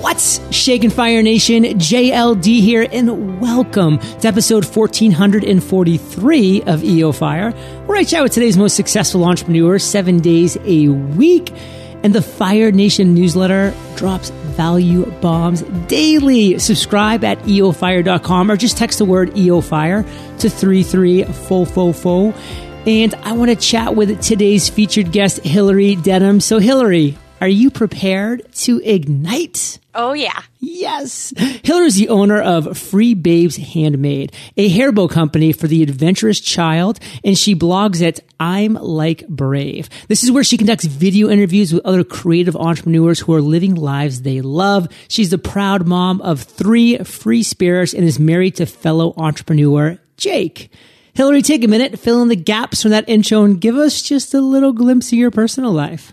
What's shaking Fire Nation? JLD here, and welcome to episode 1443 of EO Fire, where I chat with today's most successful entrepreneurs seven days a week. And the Fire Nation newsletter drops value bombs daily. Subscribe at eofire.com or just text the word EOFire to 33444. And I want to chat with today's featured guest, Hillary Denham. So, Hillary, are you prepared to ignite? Oh, yeah. Yes. Hillary's the owner of Free Babes Handmade, a hair bow company for the adventurous child, and she blogs at I'm Like Brave. This is where she conducts video interviews with other creative entrepreneurs who are living lives they love. She's the proud mom of three free spirits and is married to fellow entrepreneur Jake. Hillary, take a minute, fill in the gaps from that intro, and give us just a little glimpse of your personal life.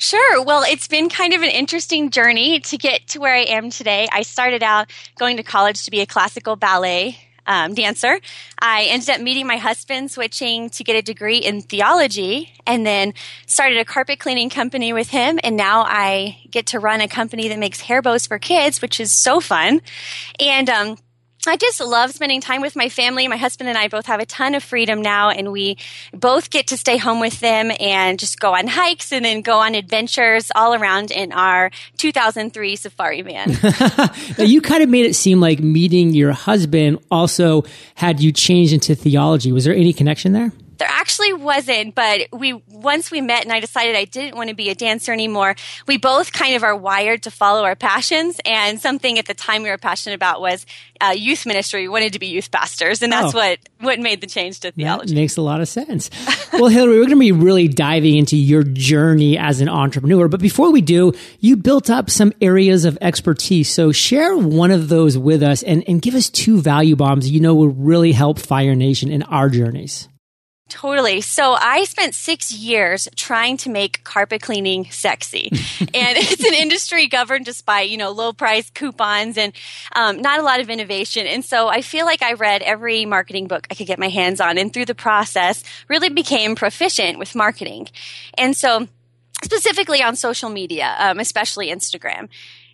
Sure. Well, it's been kind of an interesting journey to get to where I am today. I started out going to college to be a classical ballet um, dancer. I ended up meeting my husband, switching to get a degree in theology, and then started a carpet cleaning company with him. And now I get to run a company that makes hair bows for kids, which is so fun. And um, I just love spending time with my family. My husband and I both have a ton of freedom now, and we both get to stay home with them and just go on hikes and then go on adventures all around in our 2003 Safari van. you kind of made it seem like meeting your husband also had you change into theology. Was there any connection there? There actually wasn't, but we once we met and I decided I didn't want to be a dancer anymore. We both kind of are wired to follow our passions, and something at the time we were passionate about was uh, youth ministry. We wanted to be youth pastors, and that's oh. what what made the change to theology. That makes a lot of sense. well, Hillary, we're going to be really diving into your journey as an entrepreneur, but before we do, you built up some areas of expertise. So share one of those with us, and and give us two value bombs you know will really help Fire Nation in our journeys. Totally. So I spent six years trying to make carpet cleaning sexy. and it's an industry governed just by, you know, low price coupons and um, not a lot of innovation. And so I feel like I read every marketing book I could get my hands on and through the process really became proficient with marketing. And so specifically on social media, um, especially Instagram.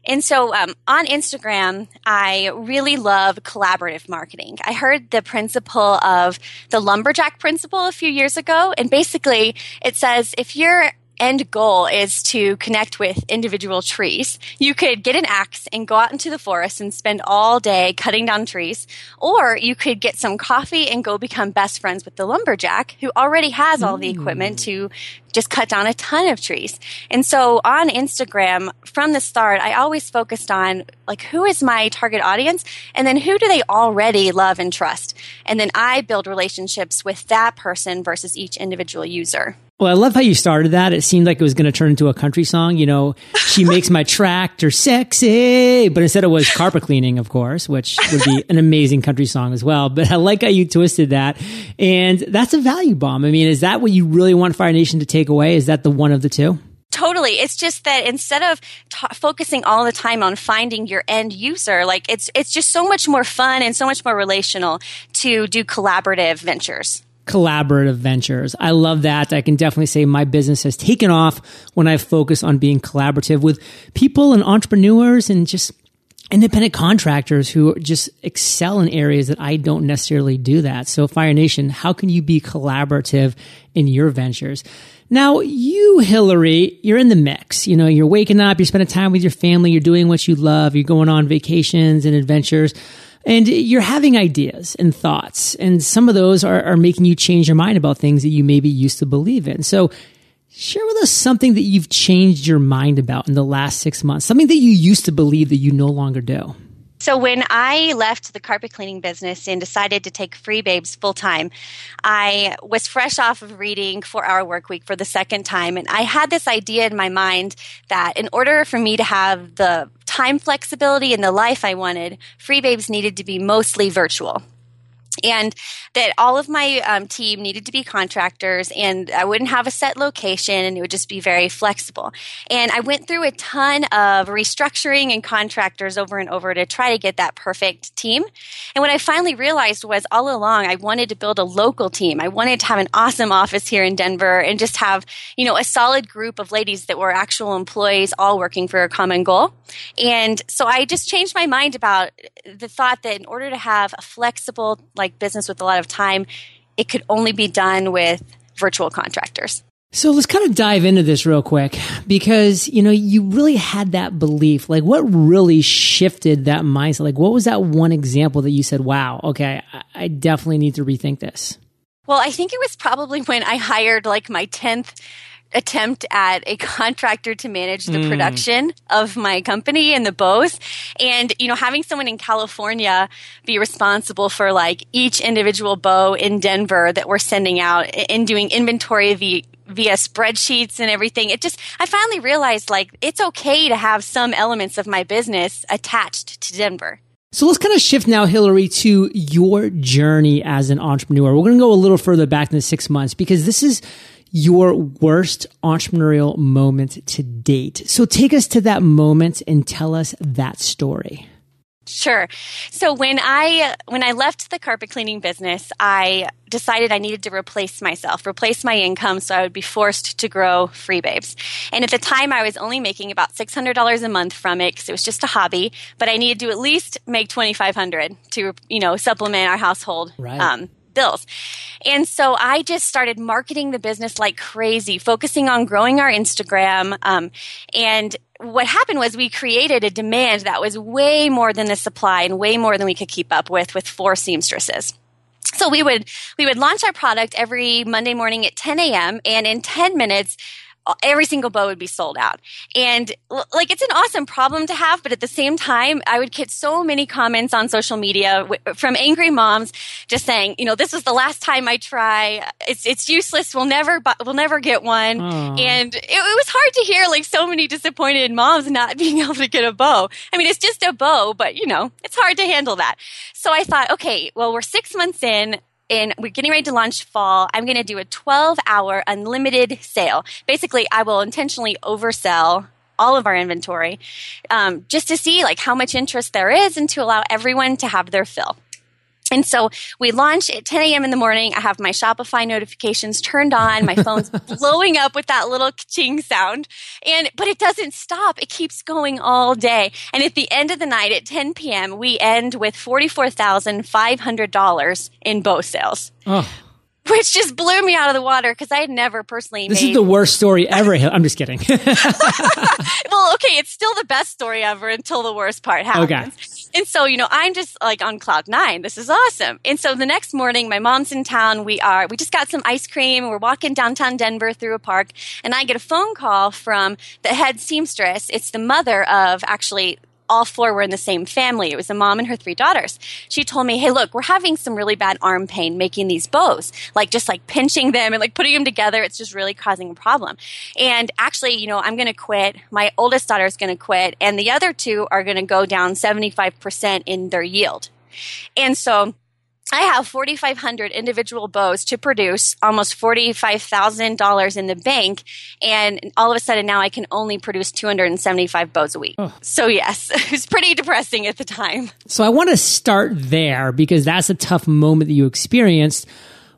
And so um, on Instagram, I really love collaborative marketing. I heard the principle of the lumberjack principle a few years ago. And basically, it says if you're end goal is to connect with individual trees. You could get an axe and go out into the forest and spend all day cutting down trees, or you could get some coffee and go become best friends with the lumberjack who already has all the equipment to just cut down a ton of trees. And so on Instagram, from the start, I always focused on like who is my target audience and then who do they already love and trust? And then I build relationships with that person versus each individual user. Well, I love how you started that. It seemed like it was going to turn into a country song. You know, she makes my tractor sexy, but instead it was carpet cleaning, of course, which would be an amazing country song as well. But I like how you twisted that. And that's a value bomb. I mean, is that what you really want Fire Nation to take away? Is that the one of the two? Totally. It's just that instead of t- focusing all the time on finding your end user, like it's it's just so much more fun and so much more relational to do collaborative ventures collaborative ventures. I love that. I can definitely say my business has taken off when I focus on being collaborative with people and entrepreneurs and just independent contractors who just excel in areas that I don't necessarily do that. So Fire Nation, how can you be collaborative in your ventures? Now, you, Hillary, you're in the mix. You know, you're waking up, you're spending time with your family, you're doing what you love, you're going on vacations and adventures. And you're having ideas and thoughts, and some of those are, are making you change your mind about things that you maybe used to believe in. So, share with us something that you've changed your mind about in the last six months, something that you used to believe that you no longer do. So when I left the carpet cleaning business and decided to take Free Babes full time, I was fresh off of reading Four Hour Work Week for the second time, and I had this idea in my mind that in order for me to have the time flexibility and the life I wanted, Free Babes needed to be mostly virtual. And that all of my um, team needed to be contractors and I wouldn't have a set location and it would just be very flexible. And I went through a ton of restructuring and contractors over and over to try to get that perfect team. And what I finally realized was all along I wanted to build a local team. I wanted to have an awesome office here in Denver and just have, you know, a solid group of ladies that were actual employees all working for a common goal. And so I just changed my mind about the thought that in order to have a flexible, like like business with a lot of time, it could only be done with virtual contractors. So let's kind of dive into this real quick because, you know, you really had that belief. Like what really shifted that mindset? Like what was that one example that you said, wow, okay, I definitely need to rethink this? Well, I think it was probably when I hired like my 10th attempt at a contractor to manage the mm. production of my company and the bows. And, you know, having someone in California be responsible for like each individual bow in Denver that we're sending out and doing inventory via, via spreadsheets and everything. It just, I finally realized like it's okay to have some elements of my business attached to Denver. So let's kind of shift now, Hillary, to your journey as an entrepreneur. We're going to go a little further back than six months because this is your worst entrepreneurial moment to date. So take us to that moment and tell us that story. Sure. So when I when I left the carpet cleaning business, I decided I needed to replace myself, replace my income so I would be forced to grow Free Babes. And at the time I was only making about $600 a month from it cuz it was just a hobby, but I needed to at least make 2500 to, you know, supplement our household right. um, bills. And so I just started marketing the business like crazy, focusing on growing our Instagram. Um, and what happened was we created a demand that was way more than the supply and way more than we could keep up with with four seamstresses. So we would we would launch our product every Monday morning at 10 a.m. and in 10 minutes every single bow would be sold out. And like, it's an awesome problem to have, but at the same time, I would get so many comments on social media from angry moms just saying, you know, this was the last time I try. It's, it's useless. We'll never, we'll never get one. Aww. And it, it was hard to hear like so many disappointed moms not being able to get a bow. I mean, it's just a bow, but you know, it's hard to handle that. So I thought, okay, well, we're six months in in we're getting ready to launch fall. I'm going to do a 12 hour unlimited sale. Basically i will intentionally oversell all of our inventory um, just to see like how much interest there is and to allow everyone to have their fill and so we launch at 10 a.m. in the morning. I have my Shopify notifications turned on. My phone's blowing up with that little ching sound. And, but it doesn't stop. It keeps going all day. And at the end of the night at 10 p.m., we end with $44,500 in bow sales. Oh which just blew me out of the water because I had never personally. This made... is the worst story ever. I'm just kidding. well, okay, it's still the best story ever until the worst part happens. Okay. And so, you know, I'm just like on cloud nine. This is awesome. And so the next morning, my mom's in town. We are, we just got some ice cream. We're walking downtown Denver through a park and I get a phone call from the head seamstress. It's the mother of actually all four were in the same family. It was a mom and her three daughters. She told me, Hey, look, we're having some really bad arm pain making these bows, like just like pinching them and like putting them together. It's just really causing a problem. And actually, you know, I'm going to quit. My oldest daughter is going to quit and the other two are going to go down 75% in their yield. And so I have 4,500 individual bows to produce, almost $45,000 in the bank. And all of a sudden now I can only produce 275 bows a week. Oh. So yes, it was pretty depressing at the time. So I want to start there because that's a tough moment that you experienced.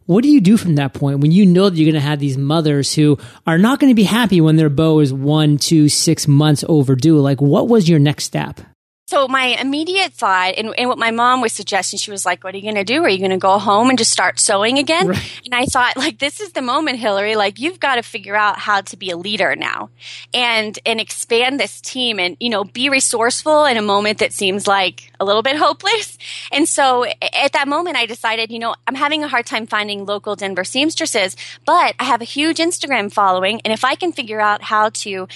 What do you do from that point when you know that you're going to have these mothers who are not going to be happy when their bow is one, two, six months overdue? Like, what was your next step? So my immediate thought, and, and, what my mom was suggesting, she was like, "What are you going to do? Are you going to go home and just start sewing again?" Right. And I thought, like, this is the moment, Hillary. Like, you've got to figure out how to be a leader now, and and expand this team, and you know, be resourceful in a moment that seems like a little bit hopeless. And so at that moment, I decided, you know, I'm having a hard time finding local Denver seamstresses, but I have a huge Instagram following, and if I can figure out how to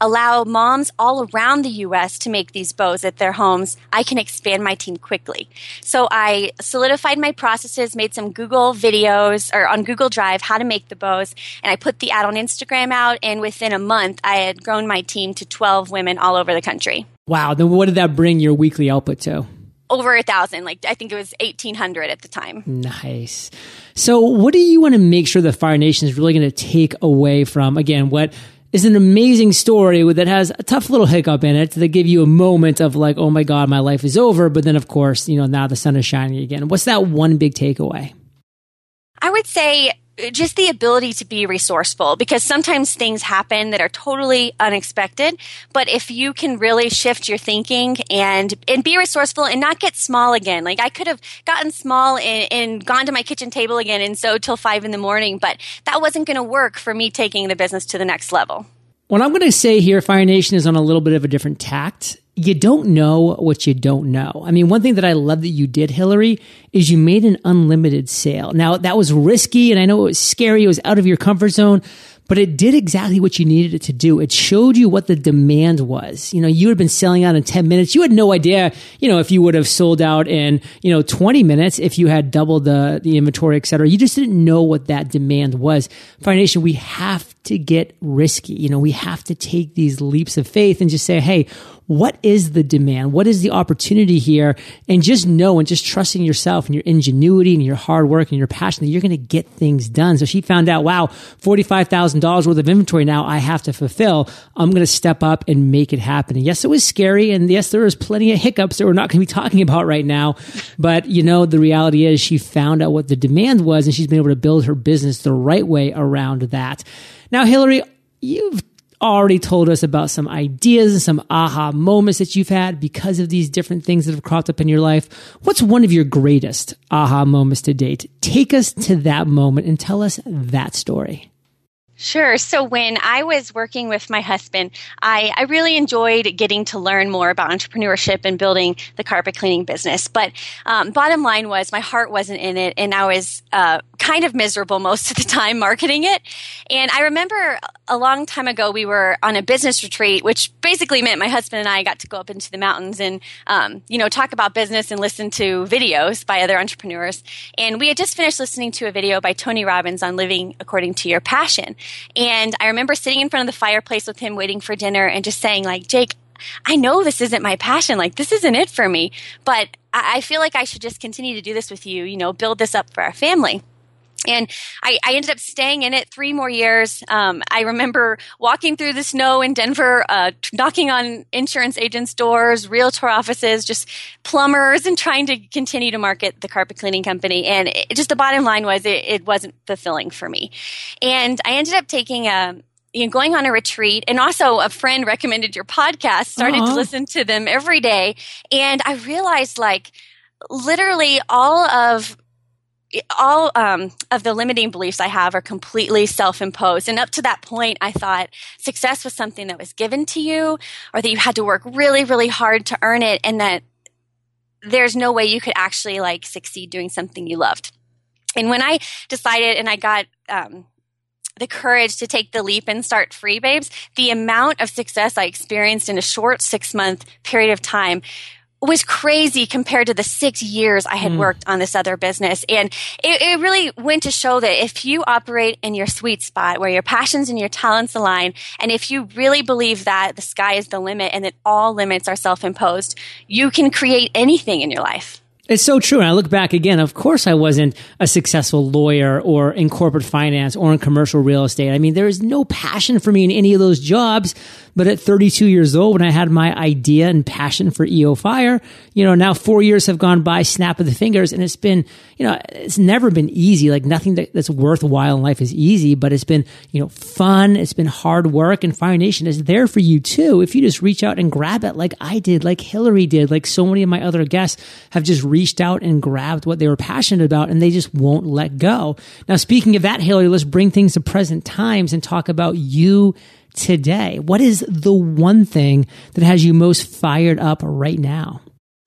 allow moms all around the US to make these bows at their homes, I can expand my team quickly. So I solidified my processes, made some Google videos or on Google Drive how to make the bows, and I put the ad on Instagram out. And within a month, I had grown my team to 12 women all over the country. Wow. Then what did that bring your weekly output to? over a thousand. Like I think it was eighteen hundred at the time. Nice. So, what do you want to make sure the Fire Nation is really going to take away from again what is an amazing story that has a tough little hiccup in it that give you a moment of like, oh my god, my life is over. But then, of course, you know now the sun is shining again. What's that one big takeaway? I would say just the ability to be resourceful because sometimes things happen that are totally unexpected but if you can really shift your thinking and and be resourceful and not get small again. Like i could have gotten small and, and gone to my kitchen table again and sewed till five in the morning but that wasn't going to work for me taking the business to the next level. What i'm going to say here fire nation is on a little bit of a different tact you don't know what you don't know. I mean, one thing that I love that you did, Hillary, is you made an unlimited sale. Now, that was risky and I know it was scary. It was out of your comfort zone, but it did exactly what you needed it to do. It showed you what the demand was. You know, you had been selling out in 10 minutes. You had no idea, you know, if you would have sold out in, you know, 20 minutes, if you had doubled the, the inventory, et cetera. You just didn't know what that demand was. Fire we have to get risky. You know, we have to take these leaps of faith and just say, Hey, what is the demand? What is the opportunity here? And just know and just trusting yourself and your ingenuity and your hard work and your passion that you're going to get things done. So she found out, wow, $45,000 worth of inventory now I have to fulfill. I'm going to step up and make it happen. And yes, it was scary. And yes, there was plenty of hiccups that we're not going to be talking about right now. But you know, the reality is she found out what the demand was and she's been able to build her business the right way around that. Now, Hillary, you've already told us about some ideas and some aha moments that you've had because of these different things that have cropped up in your life. What's one of your greatest aha moments to date? Take us to that moment and tell us that story. Sure. So when I was working with my husband, I, I really enjoyed getting to learn more about entrepreneurship and building the carpet cleaning business. But um, bottom line was my heart wasn't in it, and I was uh, kind of miserable most of the time marketing it. And I remember a long time ago we were on a business retreat, which basically meant my husband and I got to go up into the mountains and um, you know talk about business and listen to videos by other entrepreneurs. And we had just finished listening to a video by Tony Robbins on living according to your passion. And I remember sitting in front of the fireplace with him waiting for dinner and just saying, like, Jake, I know this isn't my passion. Like, this isn't it for me. But I feel like I should just continue to do this with you, you know, build this up for our family. And I, I, ended up staying in it three more years. Um, I remember walking through the snow in Denver, uh, knocking on insurance agents' doors, realtor offices, just plumbers, and trying to continue to market the carpet cleaning company. And it, just the bottom line was it, it, wasn't fulfilling for me. And I ended up taking a, you know, going on a retreat and also a friend recommended your podcast, started to listen to them every day. And I realized like literally all of all um, of the limiting beliefs I have are completely self imposed. And up to that point, I thought success was something that was given to you or that you had to work really, really hard to earn it and that there's no way you could actually like succeed doing something you loved. And when I decided and I got, um, the courage to take the leap and start Free Babes, the amount of success I experienced in a short six month period of time was crazy compared to the six years I had mm. worked on this other business. And it, it, really went to show that if you operate in your sweet spot where your passions and your talents align, and if you really believe that the sky is the limit and that all limits are self imposed, you can create anything in your life. It's so true. And I look back again, of course, I wasn't a successful lawyer or in corporate finance or in commercial real estate. I mean, there is no passion for me in any of those jobs. But at 32 years old, when I had my idea and passion for EO Fire, you know, now four years have gone by, snap of the fingers, and it's been, you know, it's never been easy. Like nothing that, that's worthwhile in life is easy, but it's been, you know, fun. It's been hard work, and Fire Nation is there for you too. If you just reach out and grab it, like I did, like Hillary did, like so many of my other guests have just reached out and grabbed what they were passionate about, and they just won't let go. Now, speaking of that, Hillary, let's bring things to present times and talk about you today? What is the one thing that has you most fired up right now?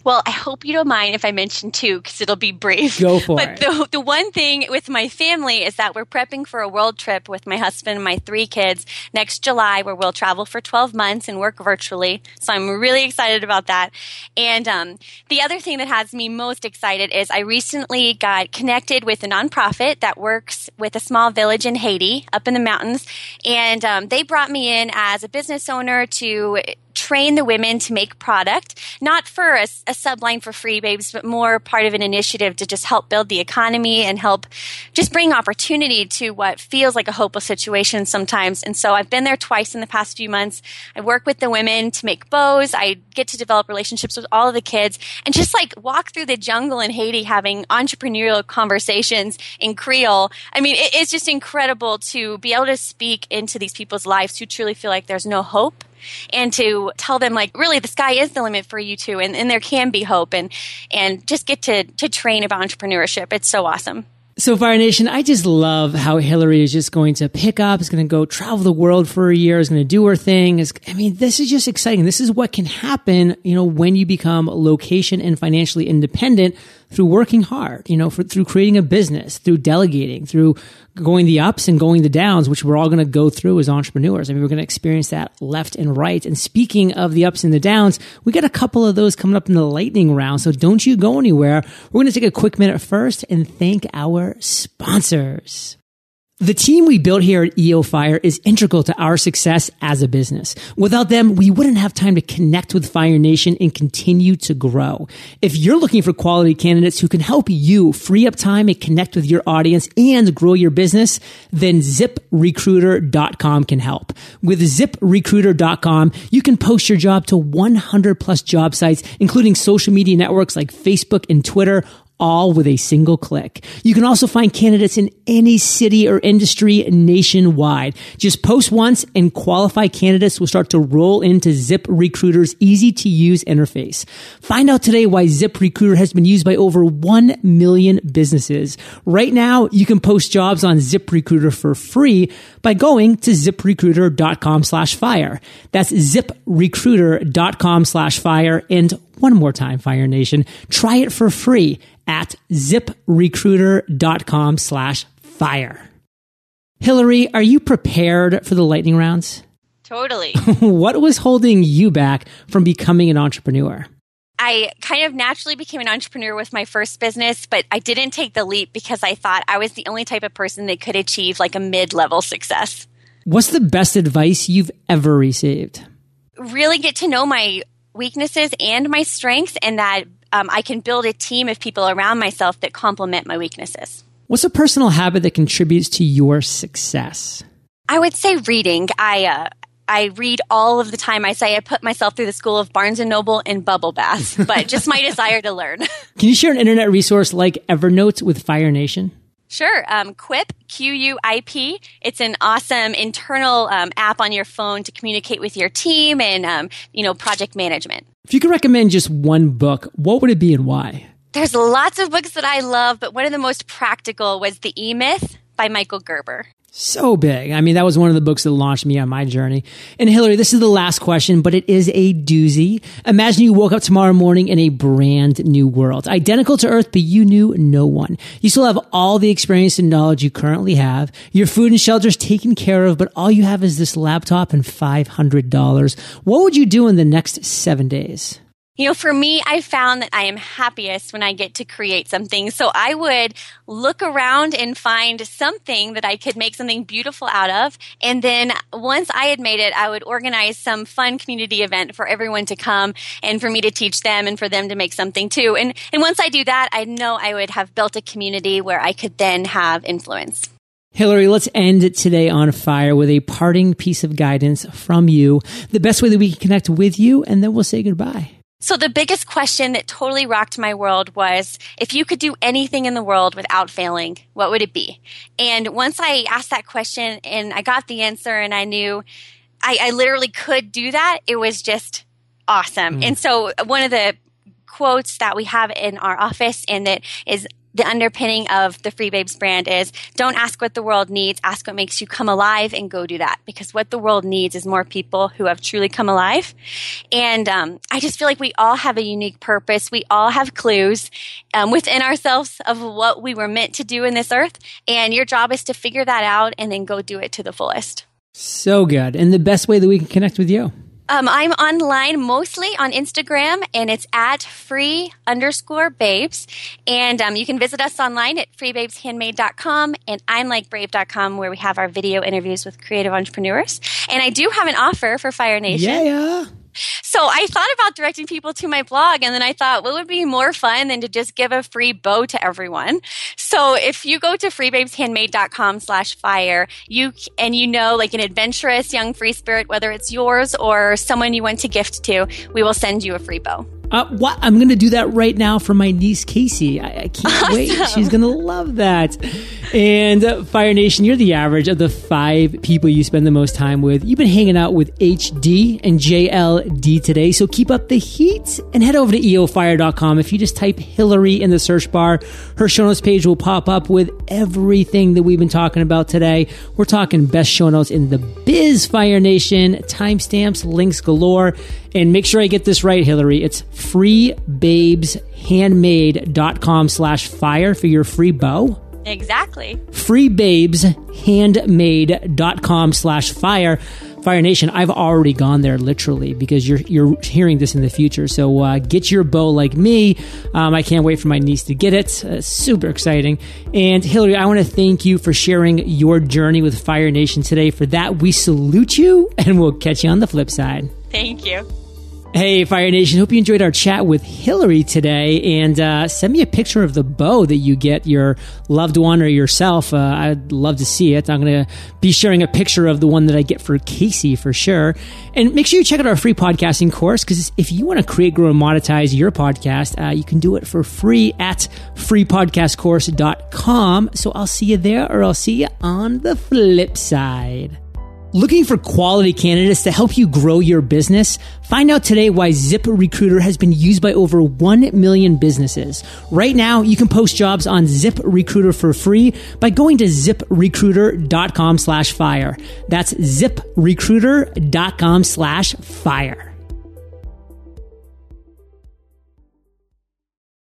Well, I hope you don't mind if I mention two because it'll be brief. Go for but it. But the, the one thing with my family is that we're prepping for a world trip with my husband and my three kids next July where we'll travel for 12 months and work virtually. So I'm really excited about that. And um, the other thing that has me most excited is I recently got connected with a nonprofit that works with a small village in Haiti up in the mountains. And um, they brought me in as a business owner to train the women to make product, not for a, a subline for free babes, but more part of an initiative to just help build the economy and help just bring opportunity to what feels like a hopeless situation sometimes. And so I've been there twice in the past few months. I work with the women to make bows. I get to develop relationships with all of the kids and just like walk through the jungle in Haiti having entrepreneurial conversations in Creole. I mean, it, it's just incredible to be able to speak into these people's lives who truly feel like there's no hope and to tell them like really the sky is the limit for you too and, and there can be hope and and just get to to train about entrepreneurship it's so awesome so, Fire Nation, I just love how Hillary is just going to pick up, is going to go travel the world for a year, is going to do her thing. Is, I mean, this is just exciting. This is what can happen, you know, when you become location and financially independent through working hard, you know, for, through creating a business, through delegating, through going the ups and going the downs, which we're all going to go through as entrepreneurs. I mean, we're going to experience that left and right. And speaking of the ups and the downs, we got a couple of those coming up in the lightning round. So don't you go anywhere. We're going to take a quick minute first and thank our sponsors. The team we built here at EO Fire is integral to our success as a business. Without them, we wouldn't have time to connect with Fire Nation and continue to grow. If you're looking for quality candidates who can help you free up time and connect with your audience and grow your business, then ziprecruiter.com can help. With ziprecruiter.com, you can post your job to 100 plus job sites, including social media networks like Facebook and Twitter all with a single click. You can also find candidates in any city or industry nationwide. Just post once and qualified candidates will start to roll into ZipRecruiter's easy to use interface. Find out today why ZipRecruiter has been used by over 1 million businesses. Right now, you can post jobs on ZipRecruiter for free by going to ziprecruiter.com slash fire. That's ziprecruiter.com slash fire. And one more time, Fire Nation, try it for free at ziprecruiter.com slash fire. Hillary, are you prepared for the lightning rounds? Totally. what was holding you back from becoming an entrepreneur? I kind of naturally became an entrepreneur with my first business, but I didn't take the leap because I thought I was the only type of person that could achieve like a mid level success. What's the best advice you've ever received? Really get to know my weaknesses and my strengths, and that um, I can build a team of people around myself that complement my weaknesses. What's a personal habit that contributes to your success? I would say reading. I uh, I read all of the time. I say I put myself through the school of Barnes and Noble and bubble baths, but just my desire to learn. Can you share an internet resource like Evernote with Fire Nation? Sure. Um, Quip, Q U I P. It's an awesome internal um, app on your phone to communicate with your team and, um, you know, project management. If you could recommend just one book, what would it be and why? There's lots of books that I love, but one of the most practical was The E Myth by Michael Gerber so big. I mean, that was one of the books that launched me on my journey. And Hillary, this is the last question, but it is a doozy. Imagine you woke up tomorrow morning in a brand new world, identical to Earth, but you knew no one. You still have all the experience and knowledge you currently have. Your food and shelter is taken care of, but all you have is this laptop and $500. What would you do in the next seven days? You know, for me, I found that I am happiest when I get to create something. So I would look around and find something that I could make something beautiful out of. And then once I had made it, I would organize some fun community event for everyone to come and for me to teach them and for them to make something too. And, and once I do that, I know I would have built a community where I could then have influence. Hillary, let's end today on fire with a parting piece of guidance from you, the best way that we can connect with you, and then we'll say goodbye. So the biggest question that totally rocked my world was if you could do anything in the world without failing, what would it be? And once I asked that question and I got the answer and I knew I, I literally could do that, it was just awesome. Mm. And so one of the quotes that we have in our office and that is the underpinning of the Free Babes brand is don't ask what the world needs, ask what makes you come alive and go do that. Because what the world needs is more people who have truly come alive. And um, I just feel like we all have a unique purpose. We all have clues um, within ourselves of what we were meant to do in this earth. And your job is to figure that out and then go do it to the fullest. So good. And the best way that we can connect with you. Um, I'm online mostly on Instagram, and it's at free underscore babes. And um, you can visit us online at freebabeshandmade.com and I'm like brave.com, where we have our video interviews with creative entrepreneurs. And I do have an offer for Fire Nation. Yeah. I thought about directing people to my blog and then I thought what would be more fun than to just give a free bow to everyone. So if you go to freebabeshandmade.com slash fire, you, and you know like an adventurous young free spirit, whether it's yours or someone you want to gift to, we will send you a free bow. Uh, what? I'm going to do that right now for my niece Casey. I, I can't awesome. wait. She's going to love that. And uh, Fire Nation, you're the average of the five people you spend the most time with. You've been hanging out with HD and JLD today, so keep up the heat and head over to eofire.com. If you just type Hillary in the search bar, her show notes page will pop up with everything that we've been talking about today. We're talking best show notes in the biz, Fire Nation, timestamps, links galore. And make sure I get this right, Hillary. It's freebabeshandmade.com slash fire for your free bow. Exactly. Freebabeshandmade.com slash fire. Fire Nation, I've already gone there literally because you're you're hearing this in the future. So uh, get your bow like me. Um, I can't wait for my niece to get it. Uh, super exciting. And Hillary, I want to thank you for sharing your journey with Fire Nation today. For that, we salute you, and we'll catch you on the flip side. Thank you. Hey, Fire Nation. Hope you enjoyed our chat with Hillary today. And uh, send me a picture of the bow that you get your loved one or yourself. Uh, I'd love to see it. I'm going to be sharing a picture of the one that I get for Casey for sure. And make sure you check out our free podcasting course because if you want to create, grow, and monetize your podcast, uh, you can do it for free at freepodcastcourse.com. So I'll see you there or I'll see you on the flip side. Looking for quality candidates to help you grow your business? Find out today why Zip Recruiter has been used by over 1 million businesses. Right now, you can post jobs on Zip Recruiter for free by going to ziprecruiter.com slash fire. That's ziprecruiter.com slash fire.